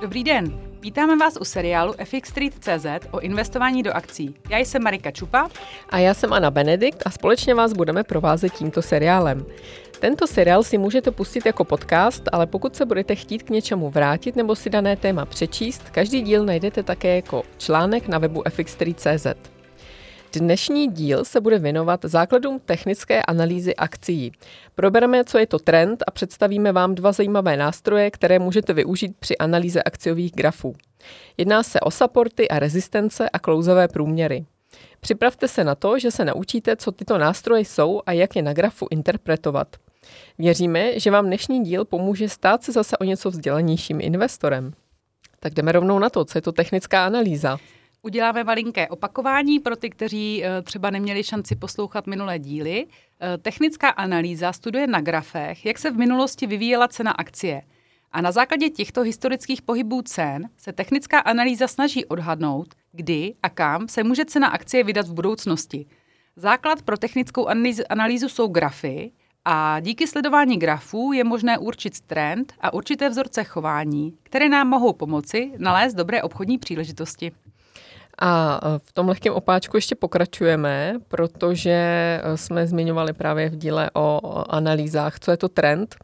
Dobrý den, vítáme vás u seriálu FX Street CZ o investování do akcí. Já jsem Marika Čupa. A já jsem Anna Benedikt a společně vás budeme provázet tímto seriálem. Tento seriál si můžete pustit jako podcast, ale pokud se budete chtít k něčemu vrátit nebo si dané téma přečíst, každý díl najdete také jako článek na webu fx3.cz. Dnešní díl se bude věnovat základům technické analýzy akcí. Probereme, co je to trend a představíme vám dva zajímavé nástroje, které můžete využít při analýze akciových grafů. Jedná se o supporty a rezistence a klouzové průměry. Připravte se na to, že se naučíte, co tyto nástroje jsou a jak je na grafu interpretovat. Věříme, že vám dnešní díl pomůže stát se zase o něco vzdělanějším investorem. Tak jdeme rovnou na to, co je to technická analýza. Uděláme malinké opakování pro ty, kteří eh, třeba neměli šanci poslouchat minulé díly. Eh, technická analýza studuje na grafech, jak se v minulosti vyvíjela cena akcie. A na základě těchto historických pohybů cen se technická analýza snaží odhadnout, kdy a kam se může cena akcie vydat v budoucnosti. Základ pro technickou analýzu jsou grafy a díky sledování grafů je možné určit trend a určité vzorce chování, které nám mohou pomoci nalézt dobré obchodní příležitosti. A e, v tom lehkém opáčku ještě pokračujeme, protože e, jsme zmiňovali právě v díle o analýzách, co je to trend.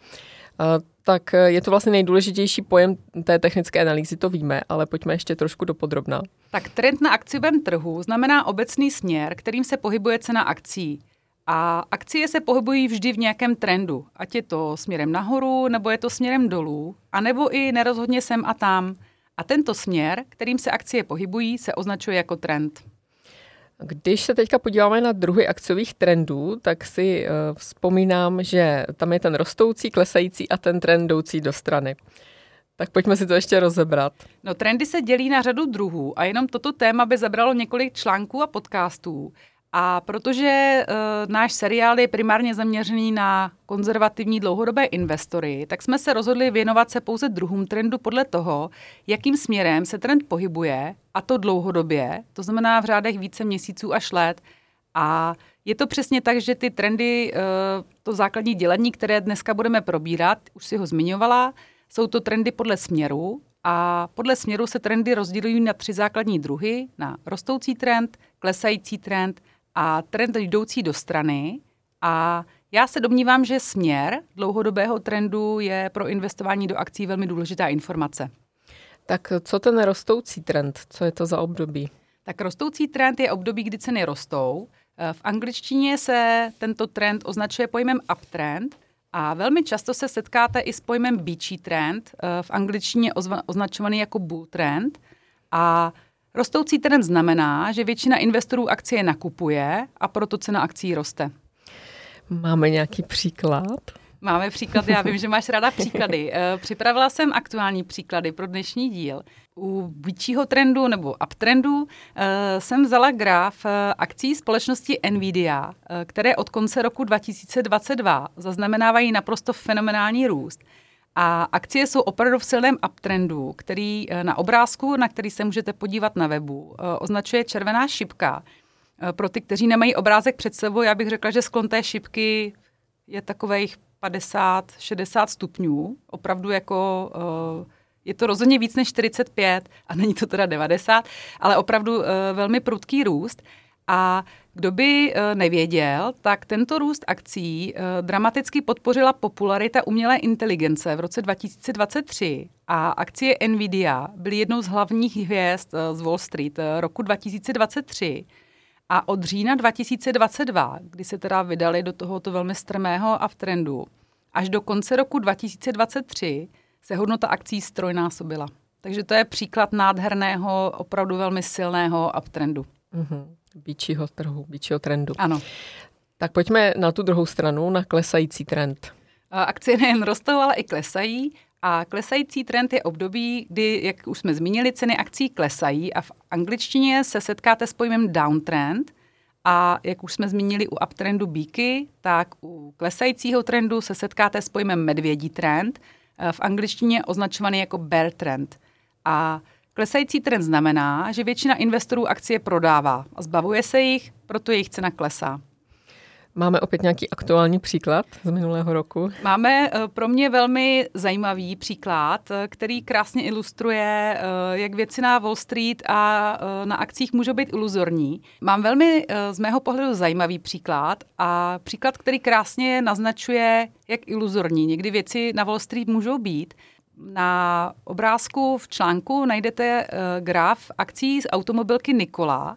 E, tak je to vlastně nejdůležitější pojem té technické analýzy, to víme, ale pojďme ještě trošku do podrobna. Tak trend na akciovém trhu znamená obecný směr, kterým se pohybuje cena akcí. A akcie se pohybují vždy v nějakém trendu, ať je to směrem nahoru, nebo je to směrem dolů, anebo i nerozhodně sem a tam. A tento směr, kterým se akcie pohybují, se označuje jako trend. Když se teďka podíváme na druhy akciových trendů, tak si uh, vzpomínám, že tam je ten rostoucí, klesající a ten trend jdoucí do strany. Tak pojďme si to ještě rozebrat. No, trendy se dělí na řadu druhů a jenom toto téma by zabralo několik článků a podcastů. A protože uh, náš seriál je primárně zaměřený na konzervativní dlouhodobé investory, tak jsme se rozhodli věnovat se pouze druhům trendu podle toho, jakým směrem se trend pohybuje, a to dlouhodobě, to znamená v řádech více měsíců až let. A je to přesně tak, že ty trendy, uh, to základní dělení, které dneska budeme probírat, už si ho zmiňovala, jsou to trendy podle směru a podle směru se trendy rozdělují na tři základní druhy, na rostoucí trend, klesající trend a trend jdoucí do strany. A já se domnívám, že směr dlouhodobého trendu je pro investování do akcí velmi důležitá informace. Tak co ten rostoucí trend? Co je to za období? Tak rostoucí trend je období, kdy ceny rostou. V angličtině se tento trend označuje pojmem uptrend a velmi často se setkáte i s pojmem beachy trend, v angličtině označovaný jako bull trend. A Rostoucí trend znamená, že většina investorů akcie nakupuje a proto cena akcí roste. Máme nějaký příklad? Máme příklad, já vím, že máš ráda příklady. Eh, připravila jsem aktuální příklady pro dnešní díl. U většího trendu nebo uptrendu eh, jsem vzala graf eh, akcí společnosti Nvidia, které od konce roku 2022 zaznamenávají naprosto fenomenální růst. A akcie jsou opravdu v silném uptrendu, který eh, na obrázku, na který se můžete podívat na webu, eh, označuje červená šipka. Eh, pro ty, kteří nemají obrázek před sebou, já bych řekla, že sklon té šipky je takových 50-60 stupňů. Opravdu jako je to rozhodně víc než 45 a není to teda 90, ale opravdu velmi prudký růst. A kdo by eh, nevěděl, tak tento růst akcí eh, dramaticky podpořila popularita umělé inteligence v roce 2023 a akcie Nvidia byly jednou z hlavních hvězd eh, z Wall Street roku 2023. A od října 2022, kdy se teda vydali do tohoto velmi strmého uptrendu, až do konce roku 2023 se hodnota akcí strojnásobila. Takže to je příklad nádherného, opravdu velmi silného uptrendu. Mm-hmm býčího trhu, býčího trendu. Ano. Tak pojďme na tu druhou stranu, na klesající trend. Akcie nejen rostou, ale i klesají. A klesající trend je období, kdy, jak už jsme zmínili, ceny akcí klesají a v angličtině se setkáte s pojmem downtrend. A jak už jsme zmínili u uptrendu bíky, tak u klesajícího trendu se setkáte s pojmem medvědí trend, v angličtině označovaný jako bear trend. A Klesající trend znamená, že většina investorů akcie prodává a zbavuje se jich, proto jejich cena klesá. Máme opět nějaký aktuální příklad z minulého roku? Máme eh, pro mě velmi zajímavý příklad, eh, který krásně ilustruje, eh, jak věci na Wall Street a na akcích můžou být iluzorní. Mám velmi z mého pohledu zajímavý příklad a příklad, který krásně naznačuje, jak iluzorní někdy věci na Wall Street můžou být. Na obrázku v článku najdete graf akcí z automobilky Nikola,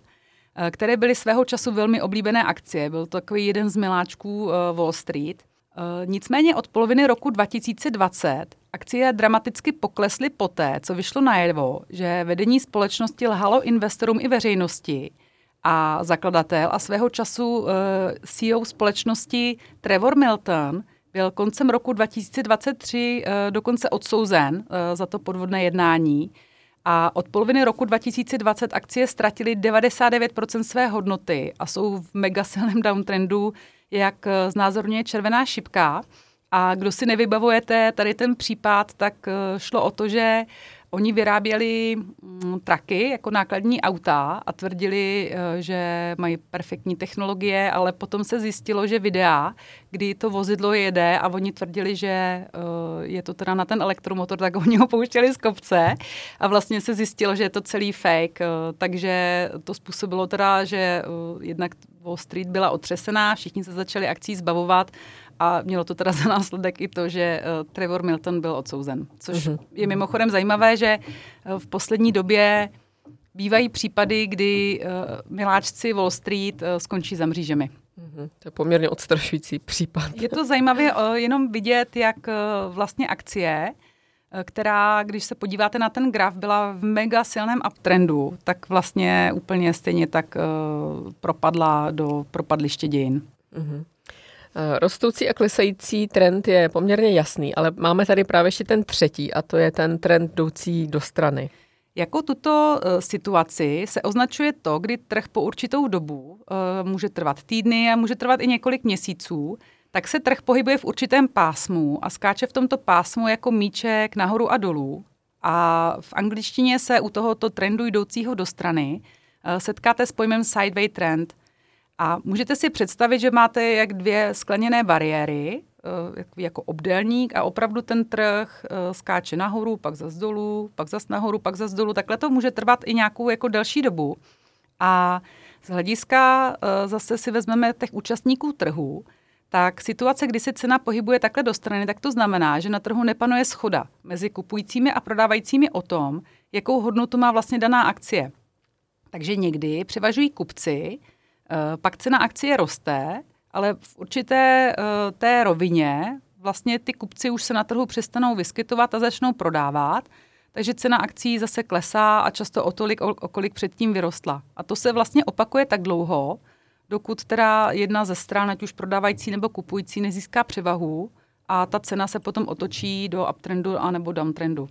Eh, které byly svého času velmi oblíbené akcie. Byl to takový jeden z miláčků eh, Wall Street. Eh, nicméně od poloviny roku 2020 akcie dramaticky poklesly poté, co vyšlo najevo, že vedení společnosti lhalo investorům i veřejnosti a zakladatel a svého času CEO společnosti Trevor Milton byl koncem roku 2023 dokonce odsouzen za to podvodné jednání a od poloviny roku 2020 akcie ztratily 99% své hodnoty a jsou v mega silném downtrendu, jak znázorňuje červená šipka. A kdo si nevybavujete tady ten případ, tak eh, šlo o to, že Oni vyráběli mm, traky jako nákladní auta a tvrdili, eh, že mají perfektní technologie, ale potom se zjistilo, že videa, kdy to vozidlo jede a oni tvrdili, že eh, je to teda na ten elektromotor, tak oni ho pouštěli z kopce a vlastně se zjistilo, že je to celý fake, eh, takže to způsobilo teda, že jednak Wall Street byla otřesená, všichni se začali akcí zbavovat a mělo to teda za následek i to, že uh, Trevor Milton byl odsouzen. Což uh-huh. je mimochodem zajímavé, že uh, v poslední době bývají případy, kdy uh, miláčci Wall Street uh, skončí za mřížemi. Uh-huh. To je poměrně odstrašující případ. Je to zajímavé uh, jenom vidět, jak uh, vlastně akcie, která, když se podíváte na ten graf, byla v mega silném uptrendu, tak vlastně úplně stejně tak uh, propadla do propadliště dějin. Uh-huh. Eh, rostoucí a klesající trend je poměrně jasný, ale máme tady právě ještě ten třetí a to je ten trend jdoucí do strany. Jako tuto uh, situaci se označuje to, kdy trh po určitou dobu uh, může trvat týdny a může trvat i několik měsíců, tak se trh pohybuje v určitém pásmu a skáče v tomto pásmu jako míček nahoru a dolů. A v angličtině se u tohoto trendu jdoucího do strany setkáte s pojmem sideway trend – a můžete si představit, že máte jak dvě skleněné bariéry, eh, jako obdélník a opravdu ten trh eh, skáče nahoru, pak zase dolů, pak zase nahoru, pak zase dolů. Takhle to může trvat i nějakou jako delší dobu. A z hlediska eh, zase si vezmeme těch účastníků trhu, tak situace, kdy se cena pohybuje takhle do strany, tak to znamená, že na trhu nepanuje schoda mezi kupujícími a prodávajícími o tom, jakou hodnotu má vlastně daná akcie. Takže někdy převažují kupci, pak cena akcie roste, ale v určité uh, té rovině vlastně ty kupci už se na trhu přestanou vyskytovat a začnou prodávat, takže cena akcí zase klesá a často o tolik, o kolik předtím vyrostla. A to se vlastně opakuje tak dlouho, dokud teda jedna ze stran, ať už prodávající nebo kupující, nezíská převahu a ta cena se potom otočí do uptrendu a nebo downtrendu.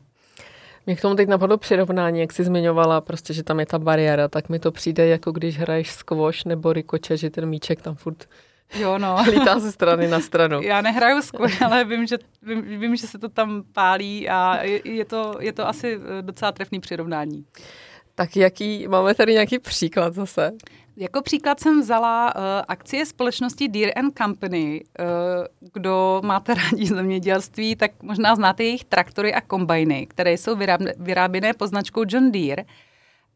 Mě k tomu teď napadlo přirovnání, jak jsi zmiňovala, prostě, že tam je ta bariéra, tak mi to přijde jako když hraješ squash nebo rikoče, že ten míček tam furt Jo, no. Lítá ze strany na stranu. Já nehraju squash, ale vím, že, vím, vím, že se to tam pálí a je, je, to, je to asi docela trefný přirovnání. Tak jaký, máme tady nějaký příklad zase? Jako příklad jsem vzala uh, akcie společnosti Deere and Company. Uh, kdo máte rádi zemědělství, tak možná znáte jejich traktory a kombajny, které jsou vyráběné pod značkou John Deere.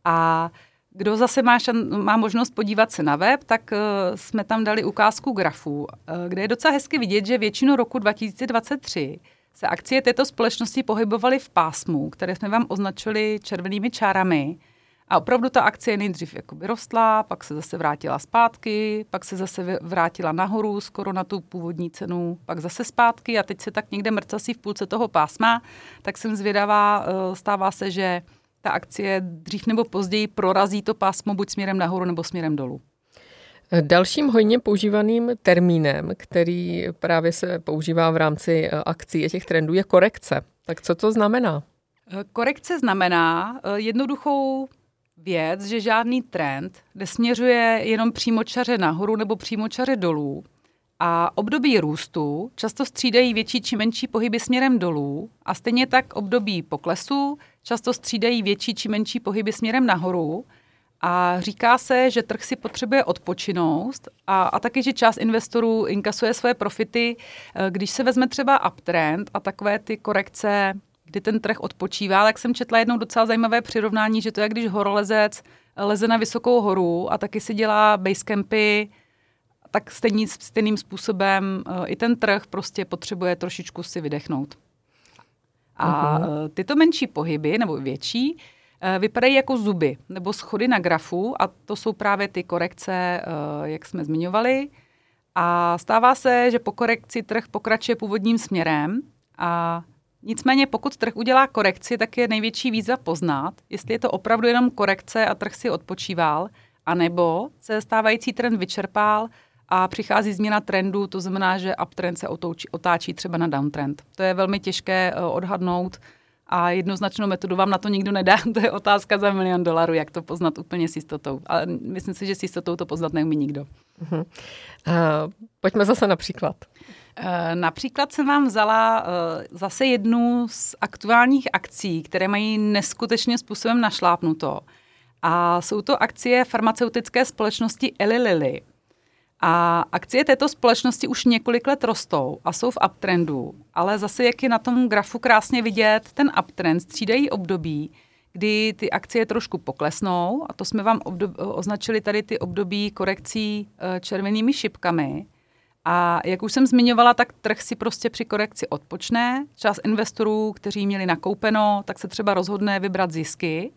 A kdo zase má, šan, má možnost podívat se na web, tak uh, jsme tam dali ukázku grafů, uh, kde je docela hezky vidět, že většinu roku 2023 se akcie této společnosti pohybovaly v pásmu, které jsme vám označili červenými čárami – a opravdu ta akcie nejdřív jakoby rostla, pak se zase vrátila zpátky, pak se zase vrátila nahoru skoro na tu původní cenu, pak zase zpátky a teď se tak někde mrcasí v půlce toho pásma, tak jsem zvědavá, eh, stává se, že ta akcie dřív nebo později prorazí to pásmo buď směrem nahoru nebo směrem dolů. Dalším hojně používaným termínem, který právě se používá v rámci eh, akcí a těch trendů, je korekce. Tak co to znamená? Eh, korekce znamená jednoduchou věc, že žádný trend nesměřuje jenom přímočaře nahoru nebo přímočaře dolů. A období růstu často střídají větší či menší pohyby směrem dolů a stejně tak období poklesu často střídají větší či menší pohyby směrem nahoru. A říká se, že trh si potřebuje odpočinout a, a taky, že část investorů inkasuje své profity. Eh, když se vezme třeba uptrend a takové ty korekce, kdy ten trh odpočívá, tak jsem četla jednou docela zajímavé přirovnání, že to je, když horolezec leze na vysokou horu a taky si dělá basecampy, tak stejný, stejným způsobem eh, i ten trh prostě potřebuje trošičku si vydechnout. A uh-huh. tyto menší pohyby, nebo větší, Eh, vypadají jako zuby nebo schody na grafu a to jsou právě ty korekce, eh, jak jsme zmiňovali. A stává se, že po korekci trh pokračuje původním směrem a nicméně pokud trh udělá korekci, tak je největší výzva poznat, jestli je to opravdu jenom korekce a trh si odpočíval, anebo se stávající trend vyčerpal a přichází změna trendu, to znamená, že uptrend se otáčí třeba na downtrend. To je velmi těžké eh, odhadnout, a jednoznačnou metodu vám na to nikdo nedá. To je otázka za milion dolarů, jak to poznat úplně s jistotou. Ale myslím si, že s jistotou to poznat neumí nikdo. Uh-huh. Uh, pojďme zase na příklad. Uh, například jsem vám vzala uh, zase jednu z aktuálních akcí, které mají neskutečně způsobem našlápnuto. A jsou to akcie farmaceutické společnosti Eli Lilly. A akcie této společnosti už několik let rostou a jsou v uptrendu, ale zase, jak je na tom grafu krásně vidět, ten uptrend střídají období, kdy ty akcie trošku poklesnou a to jsme vám obdob- označili tady ty období korekcí e, červenými šipkami. A jak už jsem zmiňovala, tak trh si prostě při korekci odpočne. Část investorů, kteří měli nakoupeno, tak se třeba rozhodne vybrat zisky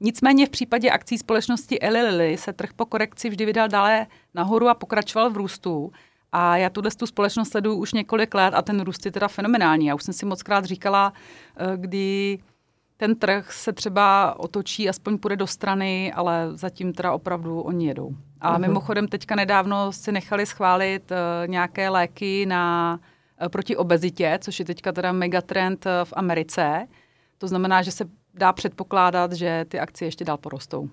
Nicméně v případě akcí společnosti Eli Lilly se trh po korekci vždy vydal dále nahoru a pokračoval v růstu. A já tuhle tu společnost sleduju už několik let a ten růst je teda fenomenální. Já už jsem si moc krát říkala, eh, kdy ten trh se třeba otočí, aspoň půjde do strany, ale zatím teda opravdu oni jedou. A uh-huh. mimochodem teďka nedávno si nechali schválit uh, nějaké léky na, uh, proti obezitě, což je teďka teda megatrend uh, v Americe. To znamená, že se dá předpokládat, že ty akcie ještě dál porostou.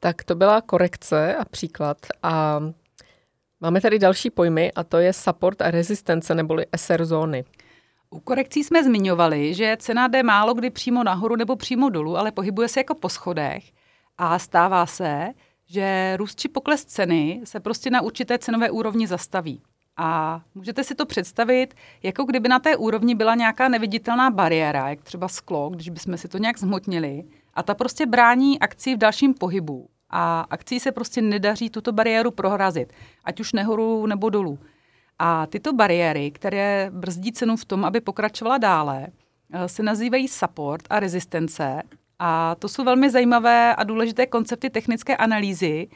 Tak to byla korekce a příklad. A máme tady další pojmy a to je support a rezistence neboli SR zóny. U korekcí jsme zmiňovali, že cena jde málo kdy přímo nahoru nebo přímo dolů, ale pohybuje se jako po schodech a stává se, že růst či pokles ceny se prostě na určité cenové úrovni zastaví. A můžete si to představit, jako kdyby na té úrovni byla nějaká neviditelná bariéra, jak třeba sklo, když bychom si to nějak zhmotnili, a ta prostě brání akci v dalším pohybu. A akcí se prostě nedaří tuto bariéru prohrazit, ať už nehoru nebo dolů. A tyto bariéry, které brzdí cenu v tom, aby pokračovala dále, eh, se nazývají support a rezistence. A to jsou velmi zajímavé a důležité koncepty technické analýzy,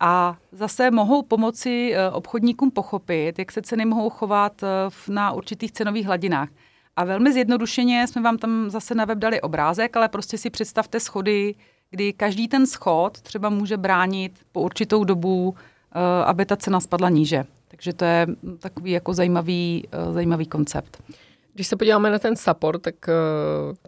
a zase mohou pomoci eh, obchodníkům pochopit, jak se ceny mohou chovat eh, na určitých cenových hladinách. A velmi zjednodušeně jsme vám tam zase na web dali obrázek, ale prostě si představte schody, kdy každý ten schod třeba může bránit po určitou dobu, eh, aby ta cena spadla níže. Takže to je takový jako zajímavý, zajímavý koncept. Když se podíváme na ten support, tak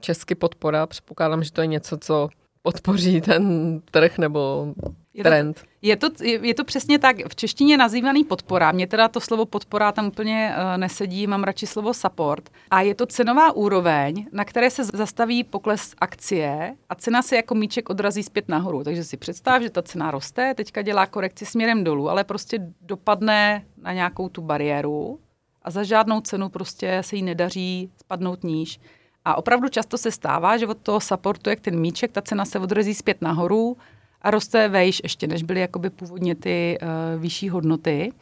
český podpora, předpokládám, že to je něco, co podpoří ten trh nebo je trend. To, je, to, je, je to přesně tak. V češtině nazývaný podpora. Mně teda to slovo podpora tam úplně uh, nesedí, mám radši slovo support. A je to cenová úroveň, na které se zastaví pokles akcie a cena se jako míček odrazí zpět nahoru. Takže si představ, že ta cena roste, teďka dělá korekci směrem dolů, ale prostě dopadne na nějakou tu bariéru a za žádnou cenu prostě se jí nedaří spadnout níž. A opravdu často se stává, že od toho supportu, jak ten míček, ta cena se odrazí zpět nahoru a roste vejš ještě, než byly jakoby původně ty uh, vyšší hodnoty.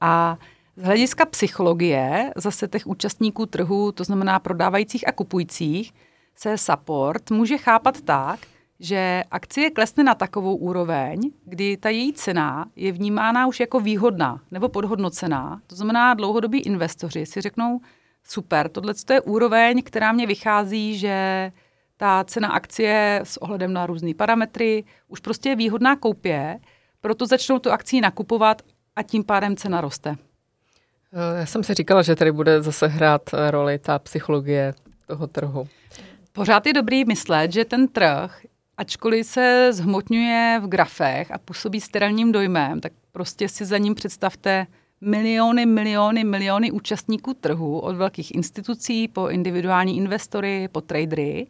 A z hlediska psychologie zase těch účastníků trhu, to znamená prodávajících a kupujících, se support může chápat tak, že akcie klesne na takovou úroveň, kdy ta její cena je vnímána už jako výhodná nebo podhodnocená. To znamená, dlouhodobí investoři si řeknou, super, tohle je úroveň, která mě vychází, že ta cena akcie s ohledem na různé parametry už prostě je výhodná koupě, proto začnou tu akci nakupovat a tím pádem cena roste. Já jsem si říkala, že tady bude zase hrát roli ta psychologie toho trhu. Pořád je dobrý myslet, že ten trh, ačkoliv se zhmotňuje v grafech a působí sterilním dojmem, tak prostě si za ním představte miliony, miliony, miliony účastníků trhu, od velkých institucí po individuální investory, po tradery,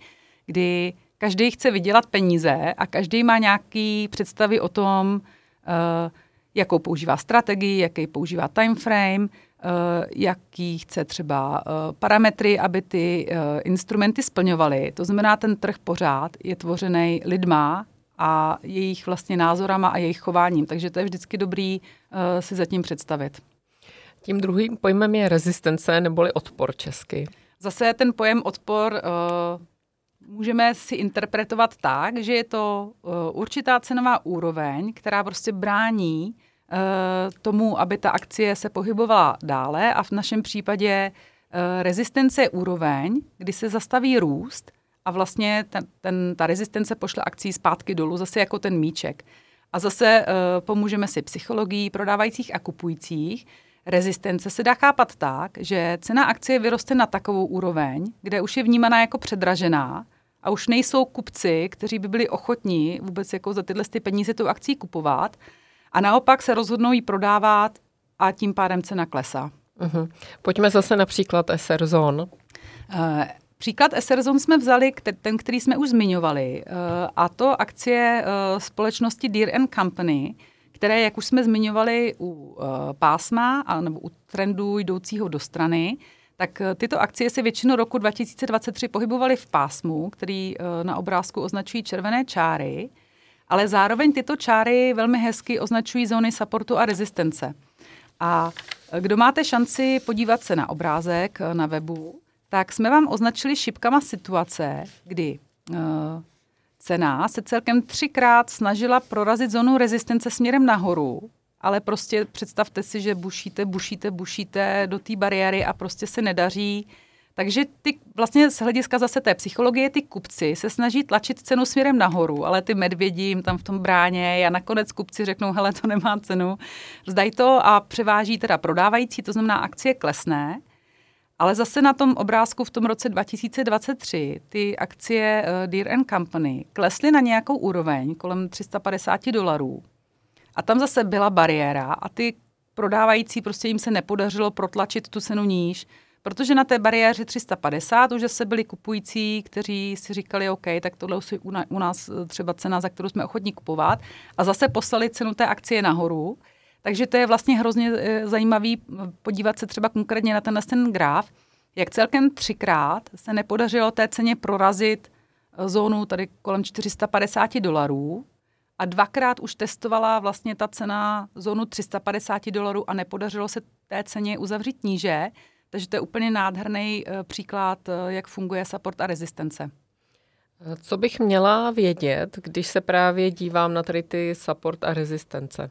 kdy každý chce vydělat peníze a každý má nějaký představy o tom, uh, jakou používá strategii, jaký používá time frame, Eh, jaký chce třeba eh, parametry, aby ty eh, instrumenty splňovaly. To znamená, ten trh pořád je tvořený lidma a jejich vlastně názorama a jejich chováním. Takže to je vždycky dobrý si zatím představit. Tím druhým pojmem je rezistence neboli odpor česky. Zase ten pojem odpor můžeme si interpretovat tak, že je to určitá cenová úroveň, která prostě brání Eh, tomu, aby ta akcie se pohybovala dále a v našem případě eh, rezistence je úroveň, kdy se zastaví růst a vlastně ten, ten, ta rezistence pošle akcí zpátky dolů, zase jako ten míček. A zase uh, pomůžeme si psychologií prodávajících a kupujících. Rezistence se dá chápat tak, že cena akcie vyroste na takovou úroveň, kde už je vnímaná jako předražená a už nejsou kupci, kteří by byli ochotní vůbec jako za tyhle ty peníze tu akcí kupovat a naopak se rozhodnou ji prodávat a tím pádem cena klesá. Uh-huh. Pojďme zase například SR Zone. Uh, Příklad Eserzon jsme vzali, ten, který jsme už zmiňovali, uh, a to akcie uh, společnosti Deer and Company, které, jak už jsme zmiňovali u pásma a, nebo u trendu jdoucího do strany, tak tyto akcie se většinu roku 2023 pohybovaly v pásmu, který na obrázku označují červené čáry ale zároveň tyto čáry velmi hezky označují zóny supportu a rezistence. A kdo máte šanci podívat se na obrázek na webu, tak jsme vám označili šipkama situace, kdy uh, cena se celkem třikrát snažila prorazit zónu rezistence směrem nahoru, ale prostě představte si, že bušíte, bušíte, bušíte do té bariéry a prostě se nedaří takže ty vlastně z hlediska zase té psychologie, ty kupci se snaží tlačit cenu směrem nahoru, ale ty medvědi jim tam v tom bráně a nakonec kupci řeknou, hele, to nemá cenu, vzdají to a převáží teda prodávající, to znamená akcie klesne, ale zase na tom obrázku v tom roce 2023 ty akcie uh, Deer and Company klesly na nějakou úroveň kolem 350 dolarů. A tam zase byla bariéra a ty prodávající prostě jim se nepodařilo protlačit tu cenu níž, Protože na té bariéře 350 už se byli kupující, kteří si říkali, OK, tak tohle je u nás eh, třeba cena, za kterou jsme ochotní kupovat. A zase poslali cenu té akcie nahoru. Takže to je vlastně hrozně eh, zajímavý podívat se třeba konkrétně na tenhle ten graf, jak celkem třikrát se nepodařilo té ceně prorazit eh, zónu tady kolem 450 dolarů a dvakrát už testovala vlastně ta cena zónu 350 dolarů a nepodařilo se té ceně uzavřít níže. Takže to je úplně nádherný uh, příklad, uh, jak funguje support a rezistence. Co bych měla vědět, když se právě dívám na tady ty support a rezistence?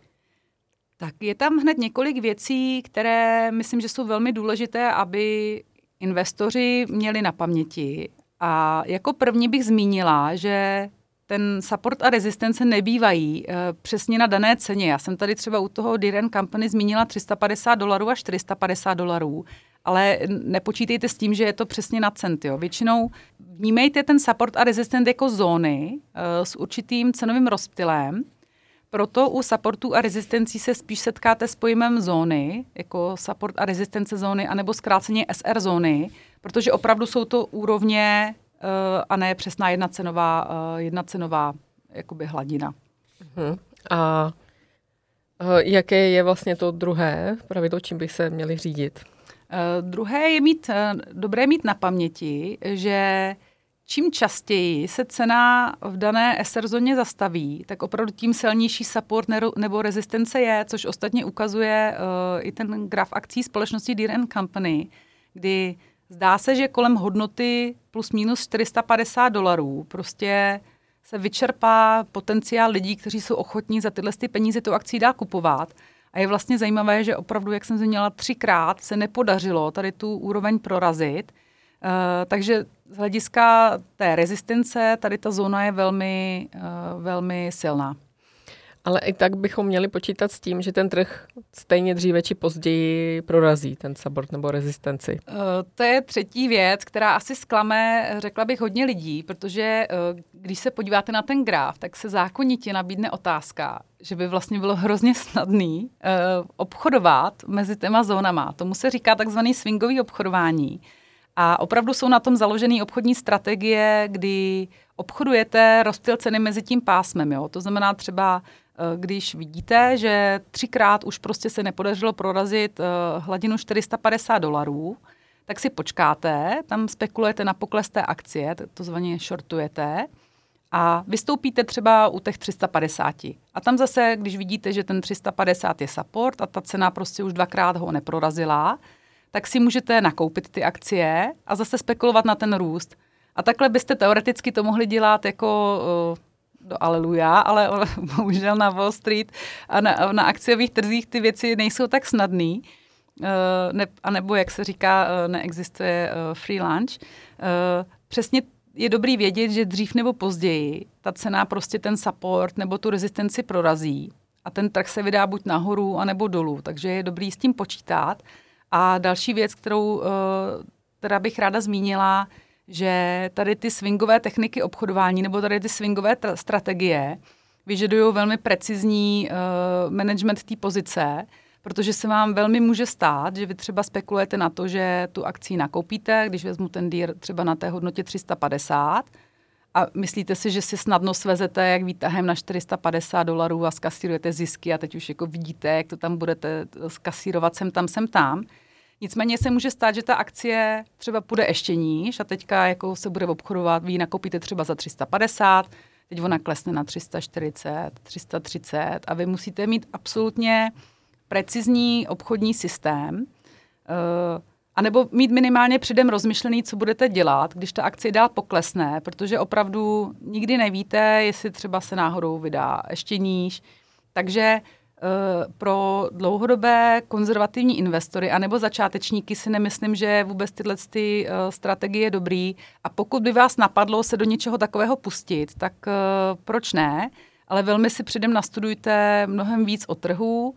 Tak je tam hned několik věcí, které myslím, že jsou velmi důležité, aby investoři měli na paměti. A jako první bych zmínila, že ten support a rezistence nebývají uh, přesně na dané ceně. Já jsem tady třeba u toho Diren Company zmínila 350 dolarů až 450 dolarů ale nepočítejte s tím, že je to přesně na cent. Jo. Většinou vnímejte ten support a resistent jako zóny uh, s určitým cenovým rozptylem, proto u supportu a rezistencí se spíš setkáte s pojmem zóny, jako support a rezistence zóny, anebo zkráceně SR zóny, protože opravdu jsou to úrovně uh, a ne přesná jedna cenová, uh, jedna cenová jakoby hladina. Uh-huh. A uh, jaké je vlastně to druhé pravidlo, čím bych se měli řídit? Uh, druhé je mít, uh, dobré mít na paměti, že čím častěji se cena v dané SR zóně zastaví, tak opravdu tím silnější support nebo rezistence je, což ostatně ukazuje uh, i ten graf akcí společnosti Deer Company, kdy zdá se, že kolem hodnoty plus minus 450 dolarů prostě se vyčerpá potenciál lidí, kteří jsou ochotní za tyhle ty peníze tu akcí dál kupovat. A je vlastně zajímavé, že opravdu, jak jsem zmínila, třikrát se nepodařilo tady tu úroveň prorazit. Uh, takže z hlediska té rezistence tady ta zóna je velmi, uh, velmi silná. Ale i tak bychom měli počítat s tím, že ten trh stejně dříve či později prorazí ten support nebo rezistenci. Uh, to je třetí věc, která asi zklame, řekla bych, hodně lidí, protože uh, když se podíváte na ten graf, tak se zákonitě nabídne otázka, že by vlastně bylo hrozně snadný uh, obchodovat mezi těma zónama. Tomu se říká takzvaný swingový obchodování. A opravdu jsou na tom založené obchodní strategie, kdy obchodujete rozptyl ceny mezi tím pásmem. Jo? To znamená třeba, eh, když vidíte, že třikrát už prostě se nepodařilo prorazit eh, hladinu 450 dolarů, tak si počkáte, tam spekulujete na pokles té akcie, to zvaně shortujete, a vystoupíte třeba u těch 350. A tam zase, když vidíte, že ten 350 je support a ta cena prostě už dvakrát ho neprorazila, tak si můžete nakoupit ty akcie a zase spekulovat na ten růst. A takhle byste teoreticky to mohli dělat jako uh, do aleluja, ale bohužel na Wall Street a na, na akciových trzích ty věci nejsou tak snadný. Uh, ne, a nebo, jak se říká, uh, neexistuje uh, free lunch. Přesně je dobrý vědět, že dřív nebo později ta cena prostě ten support nebo tu rezistenci prorazí a ten trh se vydá buď nahoru, anebo dolů. Takže je dobrý s tím počítat. A další věc, kterou teda bych ráda zmínila, že tady ty swingové techniky obchodování nebo tady ty swingové tra- strategie vyžadují velmi precizní uh, management té pozice, protože se vám velmi může stát, že vy třeba spekulujete na to, že tu akci nakoupíte, když vezmu ten dír třeba na té hodnotě 350 a myslíte si, že si snadno svezete jak výtahem na 450 dolarů a skasírujete zisky a teď už jako vidíte, jak to tam budete skasírovat sem tam, sem tam. Nicméně se může stát, že ta akcie třeba půjde ještě níž a teďka jako se bude obchodovat, vy ji nakoupíte třeba za 350, teď ona klesne na 340, 330 a vy musíte mít absolutně precizní obchodní systém, uh, anebo mít minimálně předem rozmyšlený, co budete dělat, když ta akcie dál poklesne, protože opravdu nikdy nevíte, jestli třeba se náhodou vydá ještě níž. Takže Eh, pro dlouhodobé konzervativní investory anebo začátečníky si nemyslím, že vůbec tyhle ty uh, strategie je dobrý. A pokud by vás napadlo se do něčeho takového pustit, tak uh, proč ne? Ale velmi si předem nastudujte mnohem víc o trhu,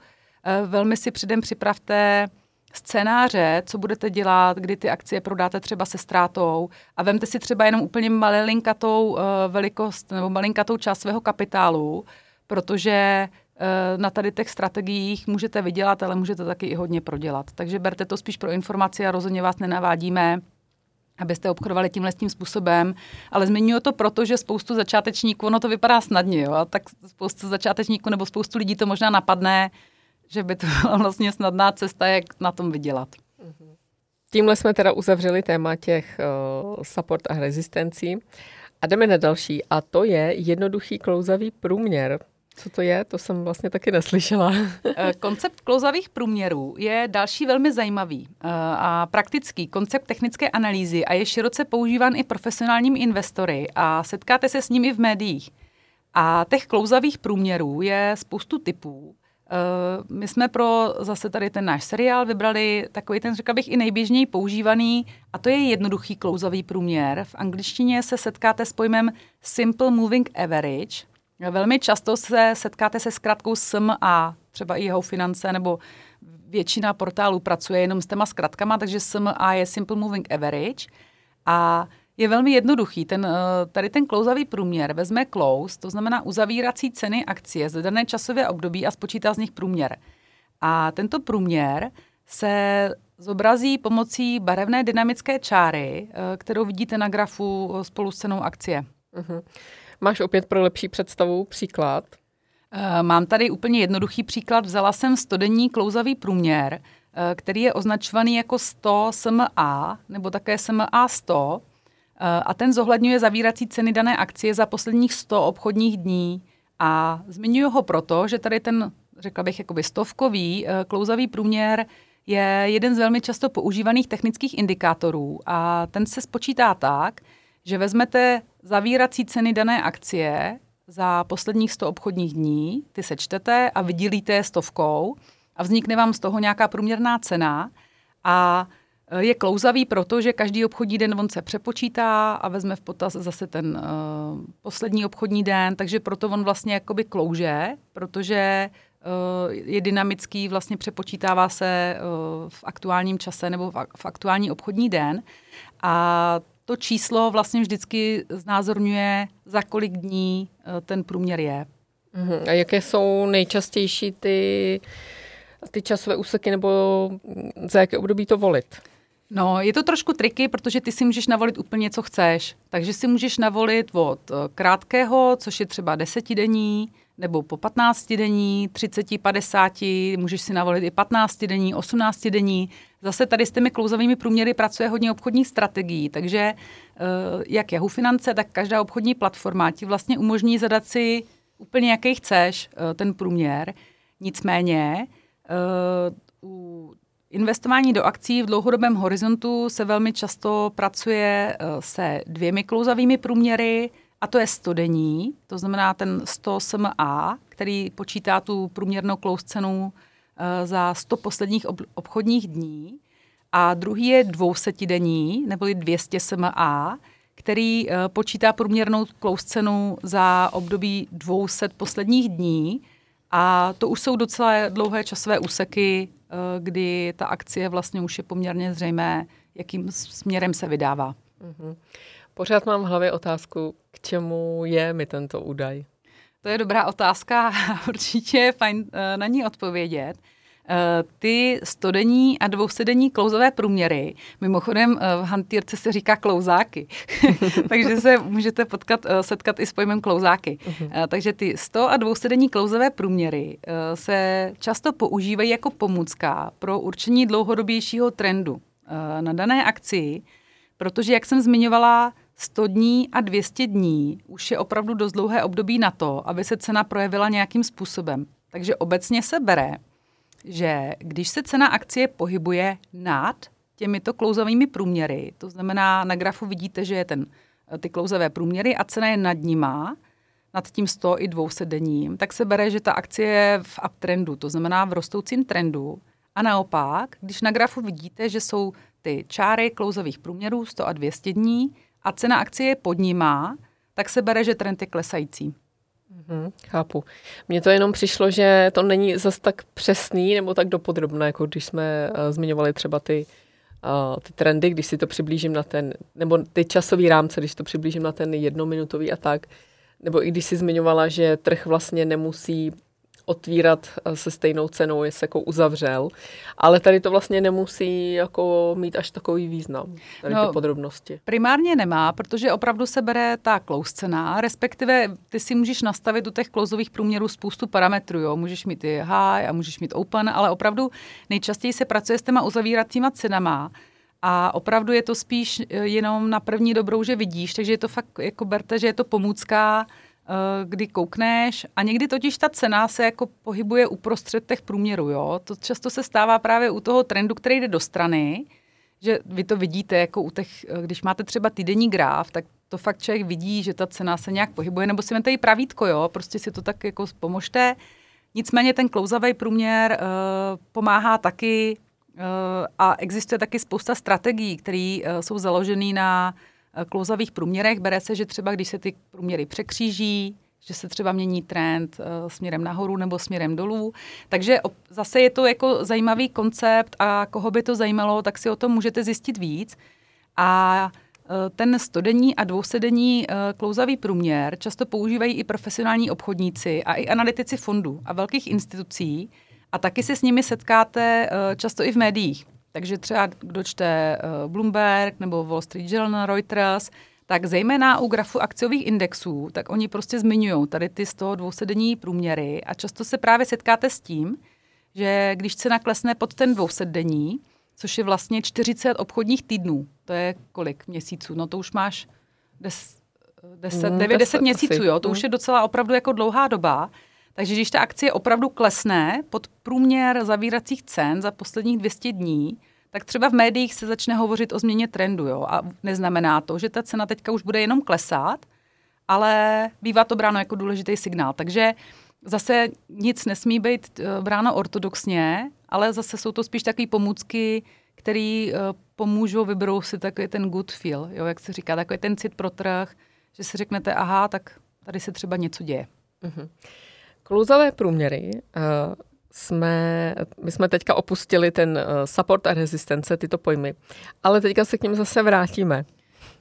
velmi si předem připravte scénáře, co budete dělat, kdy ty akcie prodáte třeba se ztrátou a vemte si třeba jenom úplně malinkatou velikost nebo malinkatou část svého kapitálu, protože Eh, na tady těch strategiích můžete vydělat, ale můžete taky i hodně prodělat. Takže berte to spíš pro informaci a rozhodně vás nenavádíme, abyste obchodovali tímhle tím způsobem, ale zmiňuji to proto, že spoustu začátečníků, ono to vypadá snadně, jo, tak spoustu začátečníků nebo spoustu lidí to možná napadne, že by to byla vlastně snadná cesta, jak na tom vydělat. Tímhle jsme teda uzavřeli téma těch uh, support a rezistencí. A jdeme na další, a to je jednoduchý klouzavý průměr. Co to je? To jsem vlastně taky neslyšela. Eh, koncept klouzavých průměrů je další velmi zajímavý eh, a praktický koncept technické analýzy a je široce používán i profesionálními investory a setkáte se s nimi v médiích. A těch klouzavých průměrů je spoustu typů. Eh, my jsme pro zase tady ten náš seriál vybrali takový ten, řekla bych, i nejběžněji používaný, a to je jednoduchý klouzavý průměr. V angličtině se setkáte s pojmem Simple Moving Average, Velmi často se setkáte se zkratkou SMA, třeba i jeho finance, nebo většina portálů pracuje jenom s těma zkratkama, takže SMA je Simple Moving Average a je velmi jednoduchý. Ten, eh, tady ten klouzavý průměr vezme close, to znamená uzavírací ceny akcie za dané časové období a spočítá z nich průměr. A tento průměr se zobrazí pomocí barevné dynamické čáry, eh, kterou vidíte na grafu spolu s cenou akcie. Uh-huh. Máš opět pro lepší představu příklad? Eh, mám tady úplně jednoduchý příklad. Vzala jsem stodenní klouzavý průměr, eh, který je označovaný jako 100 SMA nebo také SMA 100 eh, a ten zohledňuje zavírací ceny dané akcie za posledních 100 obchodních dní. A zmiňuji ho proto, že tady ten, řekla bych, jakoby stovkový klouzavý průměr je jeden z velmi často používaných technických indikátorů a ten se spočítá tak, že vezmete zavírací ceny dané akcie za posledních 100 obchodních dní, ty sečtete a vydělíte je stovkou a vznikne vám z toho nějaká průměrná cena a e, je klouzavý proto, že každý obchodní den on se přepočítá a vezme v potaz zase ten uh, poslední obchodní den, takže proto on vlastně jakoby klouže, protože uh, je dynamický, vlastně přepočítává se uh, v aktuálním čase nebo v, v aktuální obchodní den. A to číslo vlastně vždycky znázorňuje, za kolik dní eh, ten průměr je. Uh-huh. A jaké jsou nejčastější ty, ty časové úseky, nebo za jaké období to volit? No, je to trošku triky, protože ty si můžeš navolit úplně, co chceš. Takže si můžeš navolit od eh, krátkého, což je třeba desetidenní, nebo po 15 denní, 30, 50, můžeš si navolit i 15 denní, 18 denní. Zase tady s těmi klouzavými průměry pracuje hodně obchodních strategií, takže eh, jak Yahoo Finance, tak každá obchodní platforma ti vlastně umožní zadat si úplně jaký chceš eh, ten průměr. Nicméně u Investování do akcí v dlouhodobém horizontu se velmi často pracuje se dvěmi klouzavými průměry, a to je 100 denní, to znamená ten 100 SMA, který počítá tu průměrnou close cenu eh, za 100 posledních obchodních dní. A druhý je 200 denní, neboli 200 SMA, který eh, počítá průměrnou close cenu za období 200 posledních dní. A to už jsou docela dlouhé časové úseky, eh, kdy ta akcie vlastně už je poměrně zřejmé, jakým směrem se vydává. Mm-hmm. Pořád mám v hlavě otázku, k čemu je mi tento údaj? To je dobrá otázka, určitě je fajn eh, na ní odpovědět. Eh, ty stodenní a dvousedenní klouzové průměry, mimochodem eh, v hantýrce se říká klouzáky, takže se můžete potkat, setkat i s pojmem klouzáky. Uh-huh. Takže ty 100 a dvousedenní klouzové průměry se často používají jako pomůcka pro určení dlouhodobějšího trendu na dané akci, protože, jak jsem zmiňovala, 100 dní a 200 dní už je opravdu dost dlouhé období na to, aby se cena projevila nějakým způsobem. Takže obecně se bere, že když se cena akcie pohybuje nad těmito klouzavými průměry, to znamená na grafu vidíte, že je ten, ty klouzavé průměry a cena je nad nima, nad tím 100 i 200 denním, tak se bere, že ta akcie je v uptrendu, to znamená v rostoucím trendu. A naopak, když na grafu vidíte, že jsou ty čáry klouzavých průměrů 100 a 200 dní, a cena akcie je níma, tak se bere, že trend je klesající. Mm, chápu. Mně to jenom přišlo, že to není zas tak přesný nebo tak dopodrobné, jako když jsme uh, zmiňovali třeba ty, uh, ty trendy, když si to přiblížím na ten, nebo ty časový rámce, když to přiblížím na ten jednominutový a tak, nebo i když si zmiňovala, že trh vlastně nemusí otvírat eh, se stejnou cenou, jestli jako uzavřel. Ale tady to vlastně nemusí jako mít až takový význam, tady no, ty podrobnosti. Primárně nemá, protože opravdu se bere ta close cena, respektive ty si můžeš nastavit u těch klouzových průměrů spoustu parametrů. Jo? Můžeš mít i high a můžeš mít open, ale opravdu nejčastěji se pracuje s těma uzavíracíma cenama. A opravdu je to spíš eh, jenom na první dobrou, že vidíš, takže je to fakt, jako berte, že je to pomůcka, kdy koukneš a někdy totiž ta cena se jako pohybuje uprostřed těch průměrů, jo. To často se stává právě u toho trendu, který jde do strany, že vy to vidíte jako u těch, eh, když máte třeba týdenní graf, tak to fakt člověk vidí, že ta cena se nějak pohybuje, nebo si vemte i pravítko, jo, prostě si to tak jako pomožte. Nicméně ten klouzavý průměr uh, pomáhá taky uh, a existuje taky spousta strategií, které uh, jsou založené na Eh, klouzavých průměrech. Bere se, že třeba když se ty průměry překříží, že se třeba mění trend uh, směrem nahoru nebo směrem dolů. Takže zase je to jako zajímavý koncept a koho by to zajímalo, tak si o tom můžete zjistit víc. A uh, ten stodenní a dvousedenní klouzavý průměr často používají i profesionální obchodníci a i analytici fondů a velkých institucí a taky se s nimi setkáte často i v médiích. Takže třeba kdo čte uh, Bloomberg nebo Wall Street Journal, Reuters, tak zejména u grafu akciových indexů, tak oni prostě zmiňují tady ty 100 dvousedenní průměry a často se právě setkáte s tím, že když cena klesne pod ten dvousedení, což je vlastně 40 obchodních týdnů, to je kolik měsíců, no to už máš 10, 10 9, 10 měsíců, jo, to už je docela opravdu jako dlouhá doba, takže když ta akcie opravdu klesne pod průměr zavíracích cen za posledních 200 dní, tak třeba v médiích se začne hovořit o změně trendu. Jo? A neznamená to, že ta cena teďka už bude jenom klesat, ale bývá to bráno jako důležitý signál. Takže zase nic nesmí být eh, bráno ortodoxně, ale zase jsou to spíš takové pomůcky, které eh, pomůžou, vyberou si takový ten good feel, jo, jak se říká, takový ten cit pro trh, že si řeknete, aha, tak tady se třeba něco děje. Mm-hmm. Kluzavé průměry uh, jsme, my jsme teďka opustili ten uh, support a rezistence, tyto pojmy, ale teďka se k ním zase vrátíme.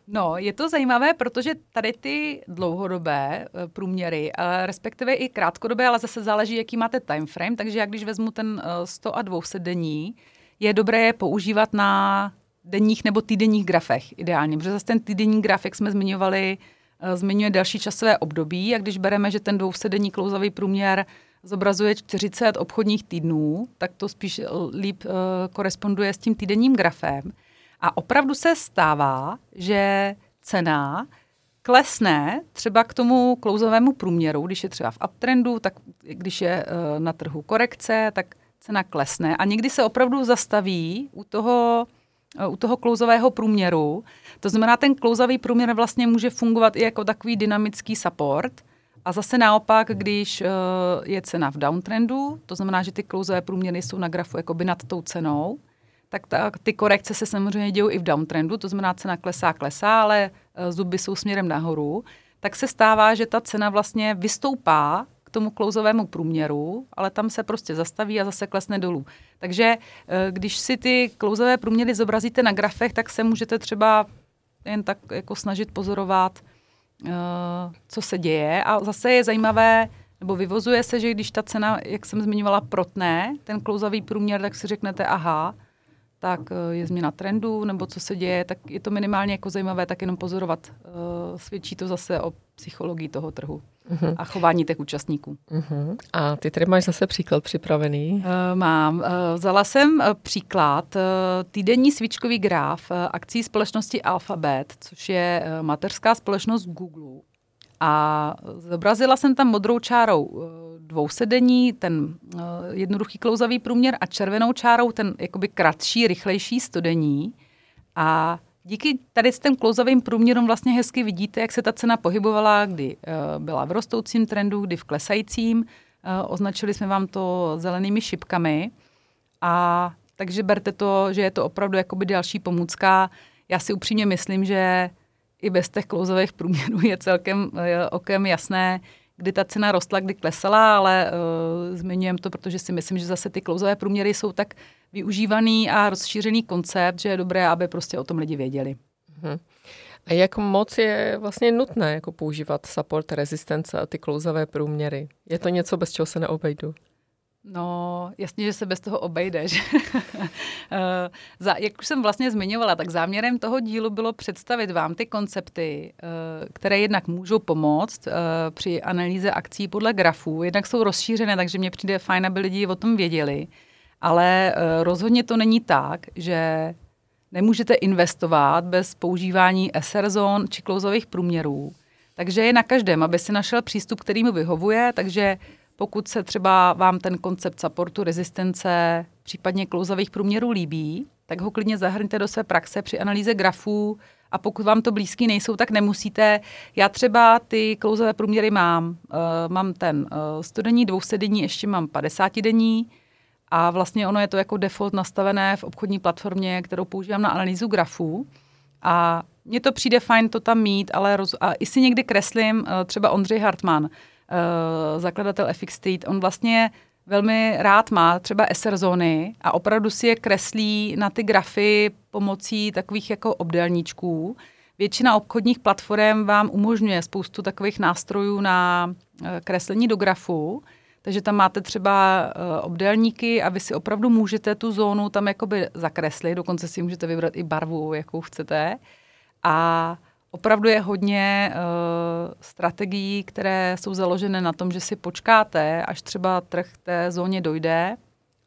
No, je to zajímavé, protože tady ty dlouhodobé uh, průměry, respektive i krátkodobé, ale zase záleží, jaký máte time frame, takže jak když vezmu ten uh, 100 a 200 denní, je dobré je používat na denních nebo týdenních grafech ideálně, protože zase ten týdenní graf, jak jsme zmiňovali, eh, zmiňuje další časové období a když bereme, že ten dvousedenní klouzavý průměr zobrazuje 40 obchodních týdnů, tak to spíš líp uh, koresponduje s tím týdenním grafem. A opravdu se stává, že cena klesne třeba k tomu klouzovému průměru, když je třeba v uptrendu, tak když je uh, na trhu korekce, tak cena klesne a někdy se opravdu zastaví u toho, u toho klouzového průměru. To znamená, ten klouzavý průměr vlastně může fungovat i jako takový dynamický support. A zase naopak, když uh, je cena v downtrendu, to znamená, že ty klouzové průměry jsou na grafu jakoby nad tou cenou, tak ta, ty korekce se samozřejmě dějí i v downtrendu, to znamená cena klesá, klesá, ale uh, zuby jsou směrem nahoru, tak se stává, že ta cena vlastně vystoupá k tomu klouzovému průměru, ale tam se prostě zastaví a zase klesne dolů. Takže uh, když si ty klouzové průměry zobrazíte na grafech, tak se můžete třeba jen tak jako snažit pozorovat, uh, co se děje. A zase je zajímavé, nebo vyvozuje se, že když ta cena, jak jsem zmiňovala, protne, ten klouzavý průměr, tak si řeknete, aha, tak eh, je změna trendu, nebo co se děje, tak je to minimálně jako zajímavé tak jenom pozorovat. Eh, svědčí to zase o psychologii toho trhu uh-huh. a chování těch účastníků. Uh-huh. A ty tady máš zase příklad připravený? Uh, mám. Uh, vzala jsem příklad uh, týdenní svíčkový graf uh, akcí společnosti Alphabet, což je uh, mateřská společnost Google. A zobrazila jsem tam modrou čárou uh, dvousedení, ten uh, jednoduchý klouzavý průměr a červenou čárou ten jakoby kratší, rychlejší stodení. A díky tady s tím klouzavým průměrům vlastně hezky vidíte, jak se ta cena pohybovala, kdy uh, byla v rostoucím trendu, kdy v klesajícím. Označili jsme vám to zelenými šipkami. A takže berte to, že je to opravdu jakoby další pomůcka. Já si upřímně myslím, že i bez těch klouzových průměrů je celkem okem jasné, kdy ta cena rostla, kdy klesala, ale uh, zmiňujem to, protože si myslím, že zase ty klouzové průměry jsou tak využívaný a rozšířený koncept, že je dobré, aby prostě o tom lidi věděli. Uh-huh. A jak moc je vlastně nutné jako používat support rezistence a ty klouzavé průměry? Je to něco, bez čeho se neobejdu? No, jasně, že se bez toho obejdeš. Eh, jak už jsem vlastně zmiňovala, tak záměrem toho dílu bylo představit vám ty koncepty, eh, které jednak můžou pomoct eh, při analýze akcí podle grafů, jednak jsou rozšířené, takže mně přijde fajn, aby lidi o tom věděli, ale rozhodně to není tak, že nemůžete investovat bez používání SR zón či klouzových průměrů. Takže je na každém, aby si našel přístup, který mu vyhovuje, takže pokud se třeba vám ten koncept supportu, rezistence, případně klouzavých průměrů líbí, tak ho klidně zahrňte do své praxe při analýze grafů a pokud vám to blízký nejsou, tak nemusíte. Já třeba ty klouzové průměry mám. Uh, mám ten uh, studenní, dvousedenní, ještě mám 50 denní a vlastně ono je to jako default nastavené v obchodní platformě, kterou používám na analýzu grafů. A mně to přijde fajn to tam mít, ale roz... a i si někdy kreslím, uh, třeba Ondřej Hartmann, uh, zakladatel FX Street, on vlastně velmi rád má třeba SR zóny a opravdu si je kreslí na ty grafy pomocí takových jako obdélníčků. Většina obchodních platform vám umožňuje spoustu takových nástrojů na uh, kreslení do grafu, takže tam máte třeba uh, obdélníky a vy si opravdu můžete tu zónu tam jakoby zakreslit, dokonce si můžete vybrat i barvu, jakou chcete. A Opravdu je hodně uh, strategií, které jsou založené na tom, že si počkáte, až třeba trh té zóně dojde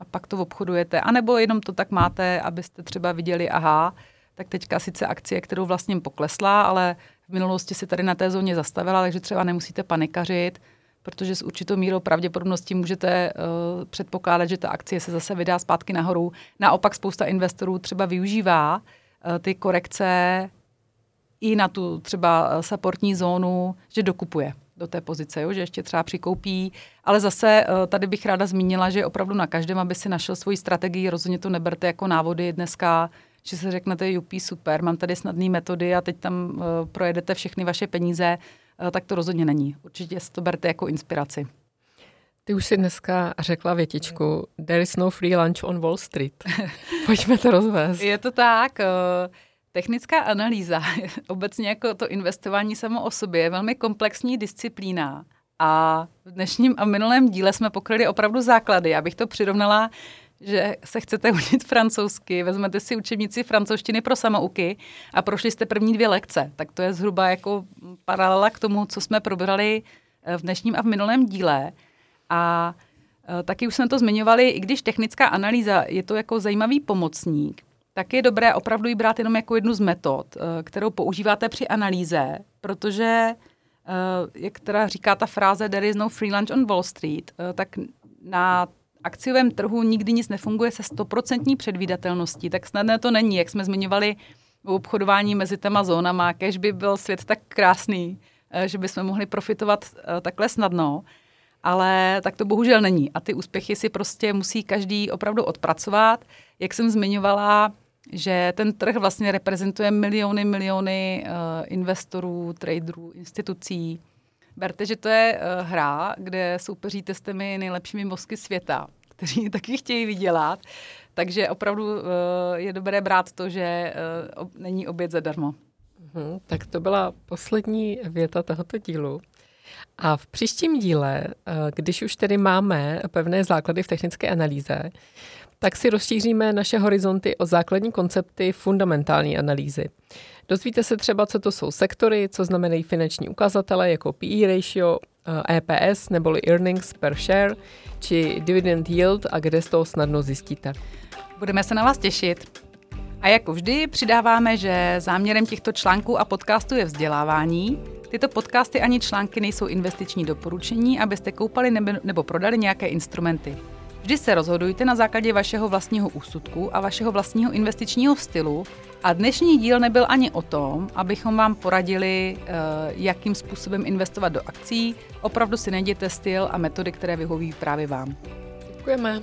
a pak to obchodujete. A nebo jenom to tak máte, abyste třeba viděli, aha, tak teďka sice akcie, kterou vlastně poklesla, ale v minulosti si tady na té zóně zastavila, takže třeba nemusíte panikařit, protože s určitou mírou pravděpodobností můžete uh, předpokládat, že ta akcie se zase vydá zpátky nahoru. Naopak spousta investorů třeba využívá uh, ty korekce i na tu třeba eh, supportní zónu, že dokupuje do té pozice, jo, že ještě třeba přikoupí. Ale zase eh, tady bych ráda zmínila, že opravdu na každém, aby si našel svoji strategii, rozhodně to neberte jako návody dneska, že se řeknete, jupí, super, mám tady snadné metody a teď tam uh, projedete všechny vaše peníze, uh, tak to rozhodně není. Určitě to berte jako inspiraci. Ty už si dneska řekla větičku, there is no free lunch on Wall Street. Pojďme to rozvést. Je to tak. Uh, Technická analýza, obecně jako to investování samo o sobě, je velmi komplexní disciplína. A v dnešním a minulém díle jsme pokryli opravdu základy. Já bych to přirovnala, že se chcete učit francouzsky, vezmete si učebnici francouzštiny pro samouky a prošli jste první dvě lekce. Tak to je zhruba jako paralela k tomu, co jsme probrali eh, v dnešním a v minulém díle. A eh, taky už jsme to zmiňovali, i když technická analýza je to jako zajímavý pomocník, tak je dobré opravdu ji brát jenom jako jednu z metod, eh, kterou používáte při analýze, protože, jak teda říká ta fráze there is no free lunch on Wall Street, tak na akciovém trhu nikdy nic nefunguje se stoprocentní předvídatelností, tak snadné to není, jak jsme zmiňovali o obchodování mezi těma zónama, kež by byl svět tak krásný, eh, že bychom mohli profitovat eh, takhle snadno, ale tak to bohužel není. A ty úspěchy si prostě musí každý opravdu odpracovat. Jak jsem zmiňovala, že ten trh vlastně reprezentuje miliony, miliony uh, investorů, traderů, institucí, Berte, že to je uh, hra, kde soupeříte s těmi nejlepšími mozky světa, kteří taky chtějí vydělat. Takže opravdu uh, je dobré brát to, že uh, není oběd zadarmo. Hmm, tak to byla poslední věta tohoto dílu. A v příštím díle, když už tedy máme pevné základy v technické analýze, tak si rozšíříme naše horizonty o základní koncepty fundamentální analýzy. Dozvíte se třeba, co to jsou sektory, co znamenají finanční ukazatele jako PE ratio, EPS eh, neboli earnings per share, či dividend yield a kde z toho snadno zjistíte. Budeme se na vás těšit. A jako vždy přidáváme, že záměrem těchto článků a podcastů je vzdělávání. Tyto podcasty ani články nejsou investiční doporučení, abyste koupali nebo prodali nějaké instrumenty. Vždy se rozhodujte na základě vašeho vlastního úsudku a vašeho vlastního investičního stylu. A dnešní díl nebyl ani o tom, abychom vám poradili, eh, jakým způsobem investovat do akcí. Opravdu si najděte styl a metody, které vyhoví právě vám. Děkujeme.